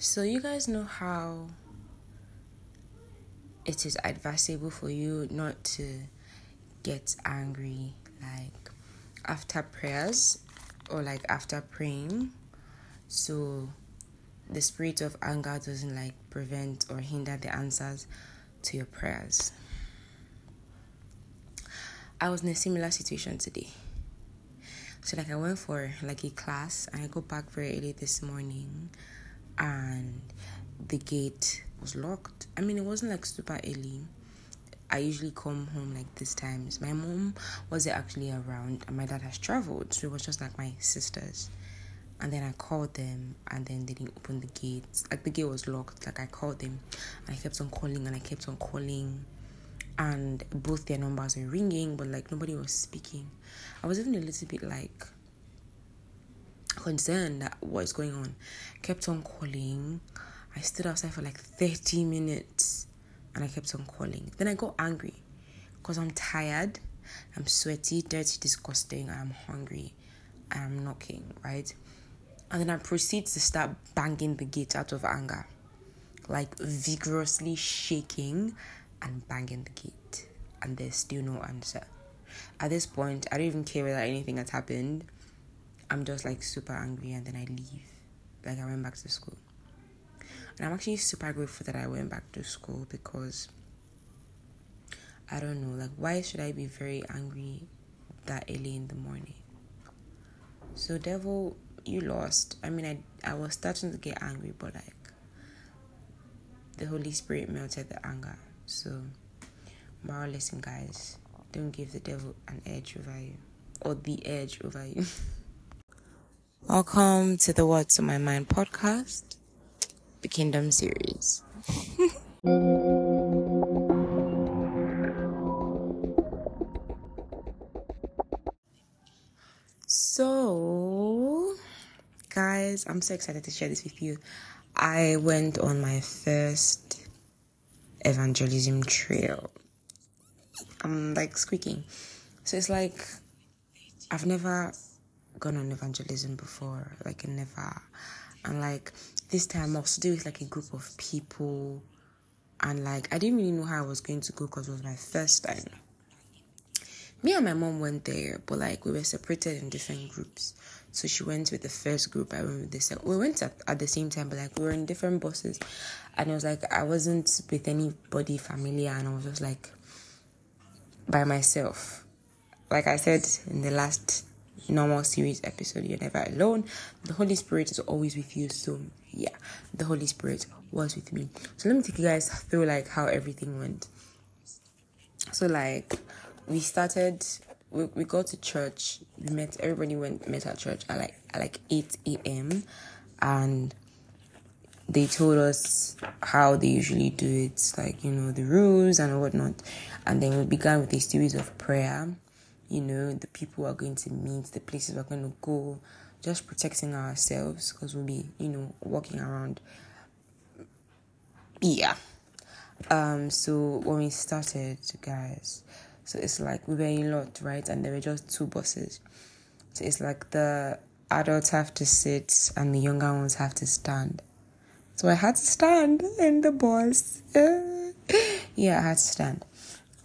So, you guys know how it is advisable for you not to get angry like after prayers or like after praying. So, the spirit of anger doesn't like prevent or hinder the answers to your prayers. I was in a similar situation today. So like I went for like a class and I got back very early this morning and the gate was locked. I mean, it wasn't like super early. I usually come home like this times. My mom wasn't actually around, and my dad has traveled, so it was just like my sisters. And then I called them, and then they didn't open the gate. Like the gate was locked. Like I called them, and I kept on calling, and I kept on calling, and both their numbers were ringing, but like nobody was speaking. I was even a little bit like concerned that what is going on. Kept on calling. I stood outside for like 30 minutes and I kept on calling. Then I got angry because I'm tired, I'm sweaty, dirty, disgusting, I'm hungry I'm knocking, right? And then I proceed to start banging the gate out of anger, like vigorously shaking and banging the gate. And there's still no answer. At this point, I don't even care whether anything has happened. I'm just like super angry and then I leave. Like I went back to school. And I'm actually super grateful that I went back to school because I don't know, like why should I be very angry that early in the morning? So devil, you lost. I mean I I was starting to get angry but like the Holy Spirit melted the anger. So moral lesson guys, don't give the devil an edge over you. Or the edge over you. Welcome to the What's on My Mind podcast, the Kingdom series. so, guys, I'm so excited to share this with you. I went on my first evangelism trail. I'm like squeaking. So it's like I've never gone on evangelism before, like never. And like this time I was to do with like a group of people and like I didn't really know how I was going to go because it was my first time. Me and my mom went there, but like we were separated in different groups. So she went with the first group, I went with the second. We went at, at the same time, but like we were in different buses. And it was like I wasn't with anybody familiar and I was just like by myself. Like I said in the last normal series episode, you're never alone. The Holy Spirit is always with you. So yeah, the Holy Spirit was with me. So let me take you guys through like how everything went. So like we started we, we got to church, we met everybody went met at church at like at like eight AM and they told us how they usually do it, like, you know, the rules and whatnot. And then we began with a series of prayer you know, the people we're going to meet, the places we're going to go, just protecting ourselves because we'll be, you know, walking around. Yeah. Um, so when we started, guys, so it's like we were a lot, right? And there were just two buses. So it's like the adults have to sit and the younger ones have to stand. So I had to stand in the bus. yeah, I had to stand.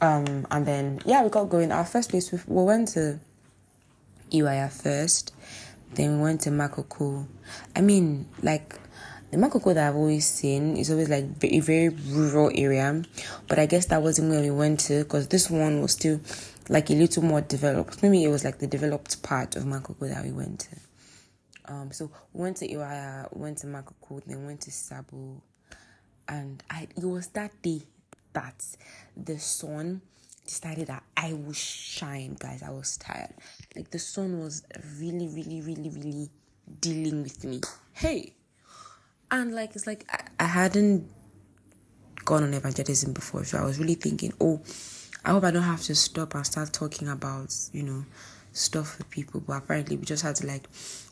Um, and then yeah, we got going. Our first place we, we went to Iwaya first, then we went to Makoko. I mean, like the Makoko that I've always seen is always like a very rural area, but I guess that wasn't where we went to because this one was still like a little more developed. Maybe it was like the developed part of Makoko that we went to. Um, so we went to Iwaya, went to Makoko, then went to Sabo, and I it was that day that the sun decided that I would shine, guys. I was tired. Like the sun was really, really, really, really dealing with me. Hey. And like it's like I, I hadn't gone on evangelism before, so I was really thinking, oh, I hope I don't have to stop and start talking about, you know, stuff with people. But apparently we just had to like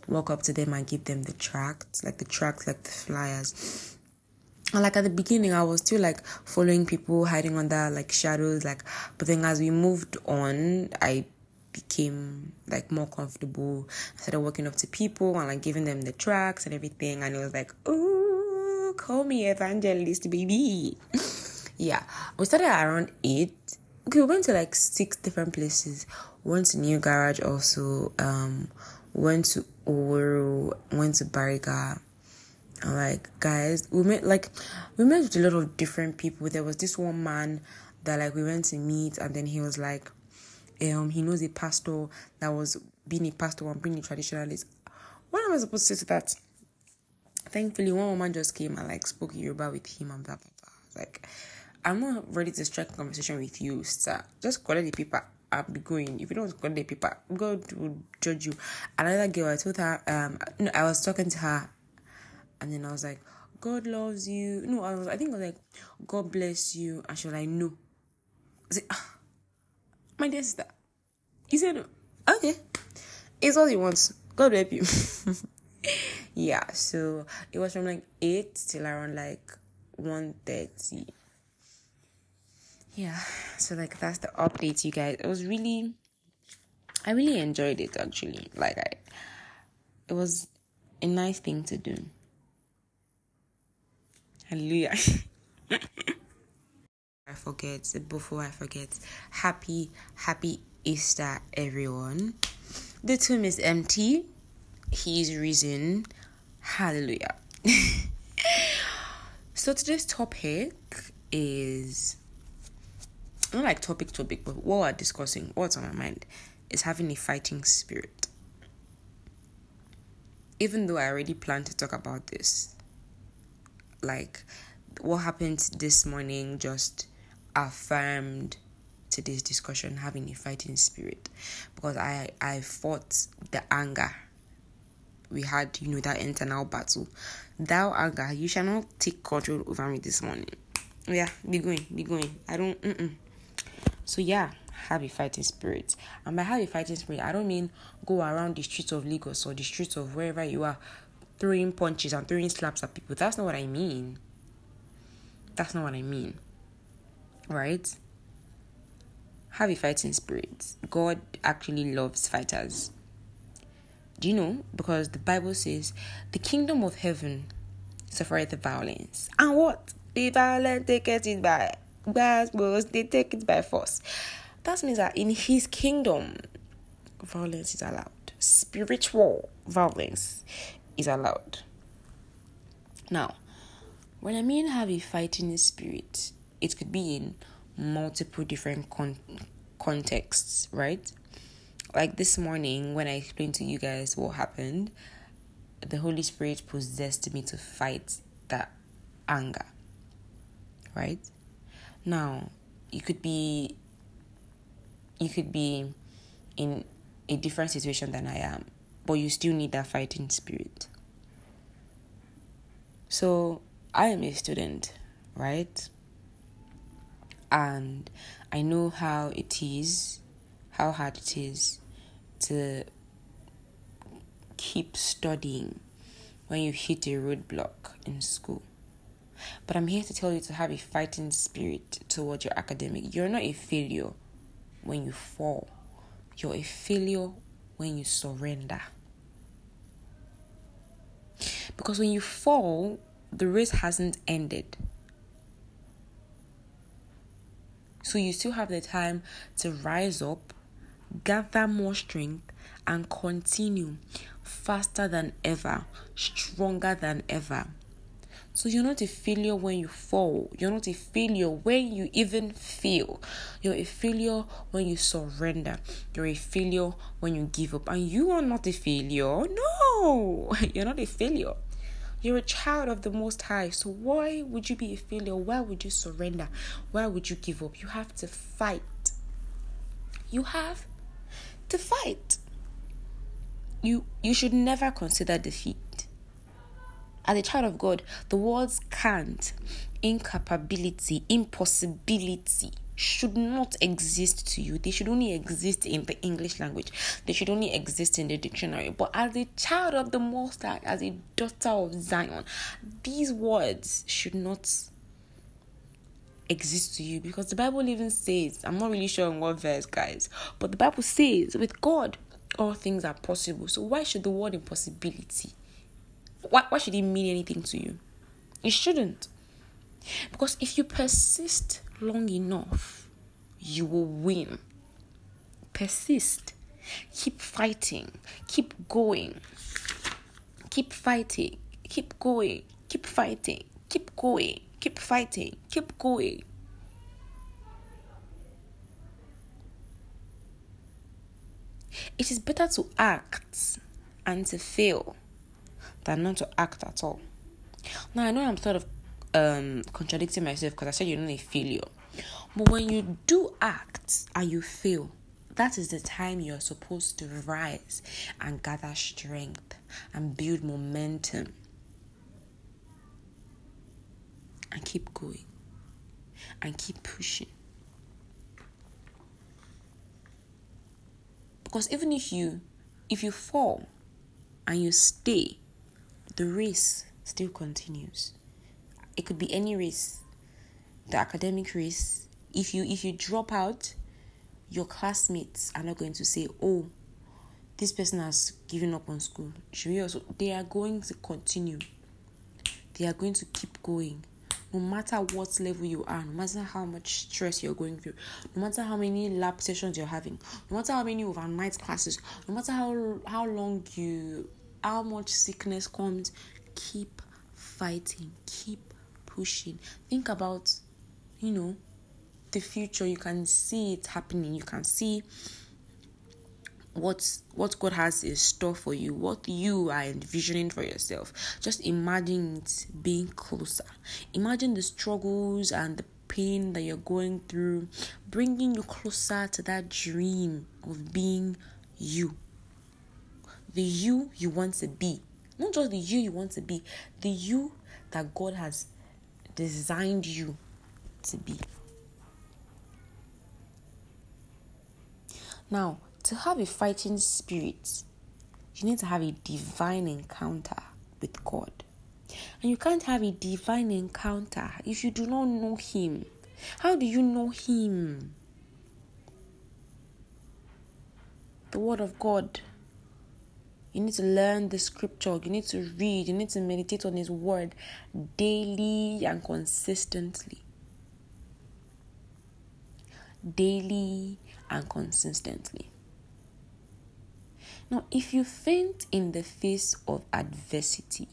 walk up to them and give them the tracts, like the tracts, like the flyers and like at the beginning i was still like following people hiding under like shadows like but then as we moved on i became like more comfortable i started walking up to people and like giving them the tracts and everything and it was like Ooh, call me evangelist, baby. yeah, we started around eight. Okay, we went to like six different places. Went to New Garage also. Um, went to Oru. Went to Bariga. Like guys, we met like we met with a lot of different people. There was this one man that like we went to meet, and then he was like, um, he knows a pastor that was being a pastor and being a traditionalist. What am I supposed to say to that? Thankfully, one woman just came and like spoke Yoruba with him and blah blah blah. Like, I'm not ready to strike a conversation with you, sir. Just collect the paper. I'll be going. If you don't collect the paper, God will judge you. Another girl, I told her, um, no, I was talking to her, and then I was like, God loves you. No, I was, I think I was like, God bless you, and she was like, no. I said, ah, my dear sister, he said, okay, it's all he wants. God help you. yeah, so it was from like 8 till around like 1.30 yeah so like that's the update you guys it was really i really enjoyed it actually like i it was a nice thing to do hallelujah. I forget before i forget happy happy easter everyone. The tomb is empty. He's risen. Hallelujah. So today's topic is not like topic topic, but what we're discussing, what's on my mind, is having a fighting spirit. Even though I already planned to talk about this, like what happened this morning just affirmed today's discussion having a fighting spirit. Because I I fought the anger. We had you know that internal battle. Thou anger you shall not take control over me this morning. Yeah be going be going. I don't mm-mm. So yeah, have a fighting spirit. And by have a fighting spirit, I don't mean go around the streets of Lagos or the streets of wherever you are throwing punches and throwing slaps at people. That's not what I mean. That's not what I mean. Right? Have a fighting spirit. God actually loves fighters. Do you know? Because the Bible says the kingdom of heaven suffereth the violence. And what? The violent take it by was they take it by force. That means that in his kingdom, violence is allowed. Spiritual violence is allowed. Now, when I mean have a fighting spirit, it could be in multiple different con- contexts, right? Like this morning, when I explained to you guys what happened, the Holy Spirit possessed me to fight that anger, right? Now, you could be you could be in a different situation than I am, but you still need that fighting spirit. So, I am a student, right? And I know how it is, how hard it is to keep studying when you hit a roadblock in school. But I'm here to tell you to have a fighting spirit towards your academic. You're not a failure when you fall, you're a failure when you surrender. Because when you fall, the race hasn't ended. So you still have the time to rise up, gather more strength, and continue faster than ever, stronger than ever. So you're not a failure when you fall. You're not a failure when you even fail. You're a failure when you surrender. You're a failure when you give up. And you are not a failure. No, you're not a failure. You're a child of the Most High. So why would you be a failure? Why would you surrender? Why would you give up? You have to fight. You have to fight. You you should never consider defeat as a child of God, the words can't, incapability, impossibility should not exist to you. They should only exist in the English language. They should only exist in the dictionary. But as a child of the Most High, as a daughter of Zion, these words should not exist to you because the Bible even says, I'm not really sure in what verse, guys, but the Bible says, with God, all things are possible. So why should the word impossibility why, why should it mean anything to you? It shouldn't. Because if you persist long enough, you will win. Persist. Keep fighting. Keep going. Keep fighting. Keep going. Keep fighting. Keep going. Keep fighting. Keep going. It is better to act and to fail than not to act at all. Now, I know I'm sort of um, contradicting myself because I said you're not a failure. But when you do act and you fail, that is the time you're supposed to rise and gather strength and build momentum and keep going and keep pushing. Because even if you if you fall and you stay, the race still continues. It could be any race. The academic race. If you if you drop out, your classmates are not going to say, "Oh, this person has given up on school." Should we also? They are going to continue. They are going to keep going no matter what level you are, no matter how much stress you're going through, no matter how many lab sessions you're having, no matter how many overnight classes, no matter how how long you how much sickness comes, keep fighting, keep pushing. Think about, you know, the future. You can see it happening. You can see what what God has in store for you, what you are envisioning for yourself. Just imagine it being closer. Imagine the struggles and the pain that you're going through, bringing you closer to that dream of being you. The you you want to be. Not just the you you want to be, the you that God has designed you to be. Now, to have a fighting spirit, you need to have a divine encounter with God. And you can't have a divine encounter if you do not know Him. How do you know Him? The Word of God. You need to learn the scripture. You need to read. You need to meditate on His Word daily and consistently. Daily and consistently. Now, if you faint in the face of adversity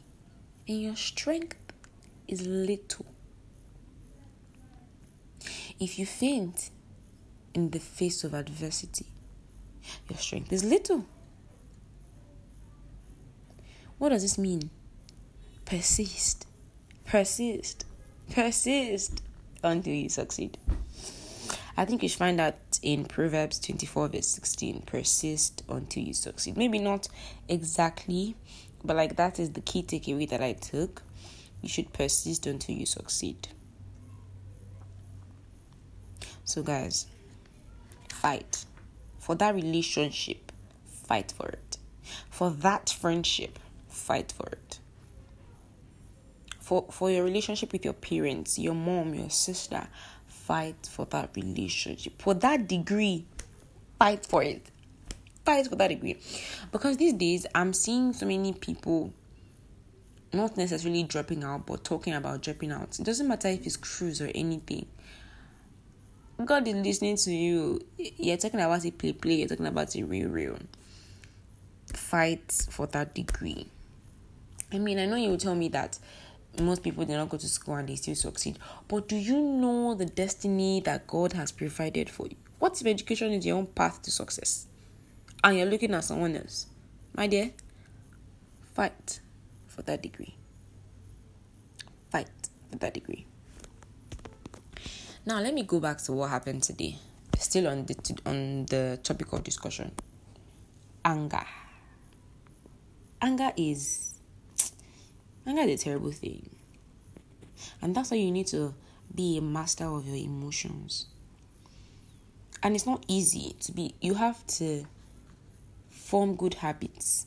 and your strength is little, if you faint in the face of adversity, your strength is little. What does this mean? Persist, persist, persist until you succeed. I think you should find that in Proverbs 24, verse 16. Persist until you succeed. Maybe not exactly, but like that is the key takeaway that I took. You should persist until you succeed. So, guys, fight for that relationship, fight for it. For that friendship, fight for it. For, for your relationship with your parents, your mom, your sister, fight for that relationship. For that degree, fight for it. Fight for that degree. Because these days, I'm seeing so many people not necessarily dropping out, but talking about dropping out. It doesn't matter if it's cruise or anything. God is listening to you. You're talking about it play play, you're talking about it real real. Fight for that degree. I mean, I know you will tell me that most people did not go to school and they still succeed. But do you know the destiny that God has provided for you? What if education is your own path to success and you're looking at someone else? My dear, fight for that degree. Fight for that degree. Now let me go back to what happened today. Still on the on the topic of discussion. Anger. Anger is Anger is a terrible thing. And that's why you need to be a master of your emotions. And it's not easy to be, you have to form good habits.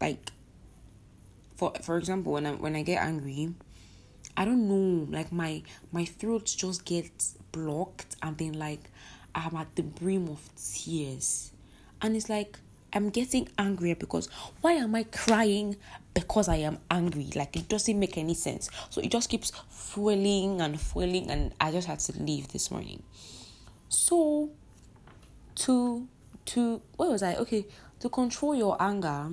Like, for for example, when I when I get angry, I don't know, like my my throat just gets blocked, and then like I'm at the brim of tears, and it's like I'm getting angrier because why am I crying because I am angry. Like it doesn't make any sense. So it just keeps fueling and fueling, and I just had to leave this morning. So to to what was I? Okay, to control your anger,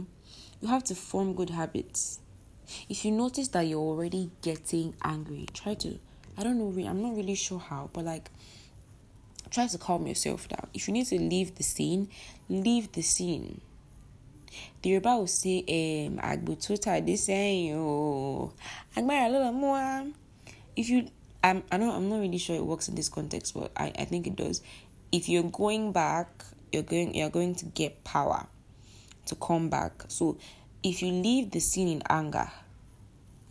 you have to form good habits. If you notice that you're already getting angry, try to I don't know, I'm not really sure how, but like try to calm yourself down. If you need to leave the scene, leave the scene. The Yoruba will say, um, Agbututa, this saying, oh, Agbara little more. If you, I'm, I know, I'm not really sure it works in this context, but I, I think it does. If you're going back, you're going, you're going to get power to come back. So, if you leave the scene in anger,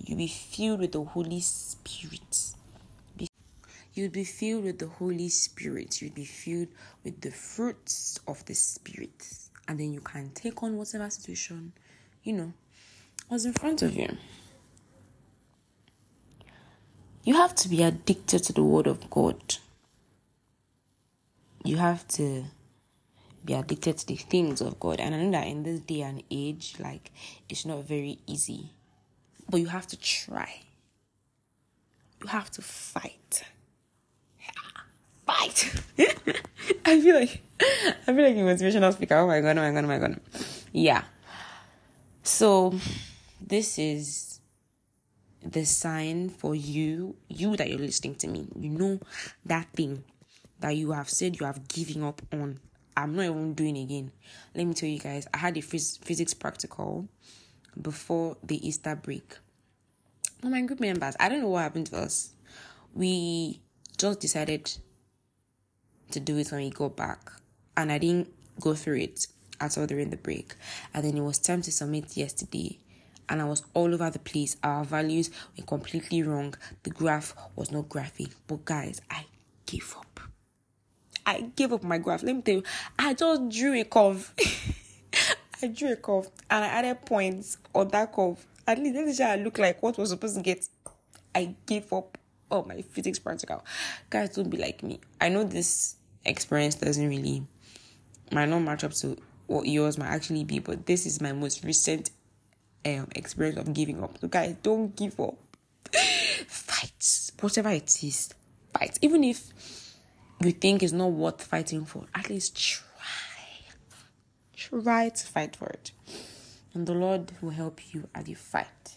you'll be filled with the Holy Spirit You'd be filled with the Holy Spirit. You'd be filled with the fruits of the Spirit. And then you can take on whatever situation, you know, was in front of you. You have to be addicted to the Word of God. You have to be addicted to the things of God. And I know that in this day and age, like, it's not very easy. But you have to try. You have to fight fight. I feel like I feel like a motivational speaker. Oh my god, oh my god, oh my god. Yeah. So this is the sign for you, you that you're listening to me. You know that thing that you have said you have given up on. I'm not even doing again. Let me tell you guys, I had a phys- physics practical before the Easter break. Oh, my group members, I don't know what happened to us. We just decided to do it when we got back. And I didn't go through it at all during the break. And then it was time to submit yesterday. And I was all over the place. Our values were completely wrong. The graph was not graphing. But guys, I gave up. I gave up my graph. Let me tell you, I just drew a curve. I drew a curve and I added points on that curve. At least let me I look like what was supposed to get. I gave up oh my physics practical. Guys, don't be like me. I know this experience doesn't really might not match up to what yours might actually be, but this is my most recent um experience of giving up. So guys, don't give up. fight. Whatever it is, fight. Even if you think it's not worth fighting for, at least try. Try to fight for it. And the Lord will help you as you fight.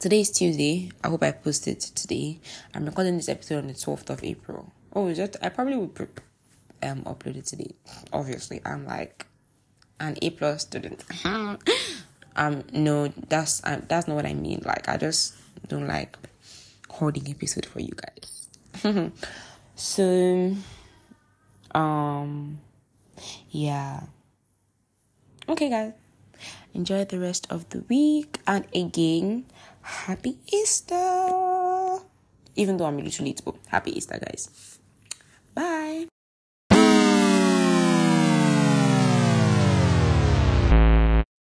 Today is Tuesday. I hope I posted today. I'm recording this episode on the 12th of April. Oh, just I probably would um upload it today. Obviously, I'm like an A plus student. um, no, that's um, that's not what I mean. Like, I just don't like holding episode for you guys. so, um, yeah. Okay, guys. Enjoy the rest of the week, and again Happy Easter! Even though I'm little late, but happy Easter, guys. Bye.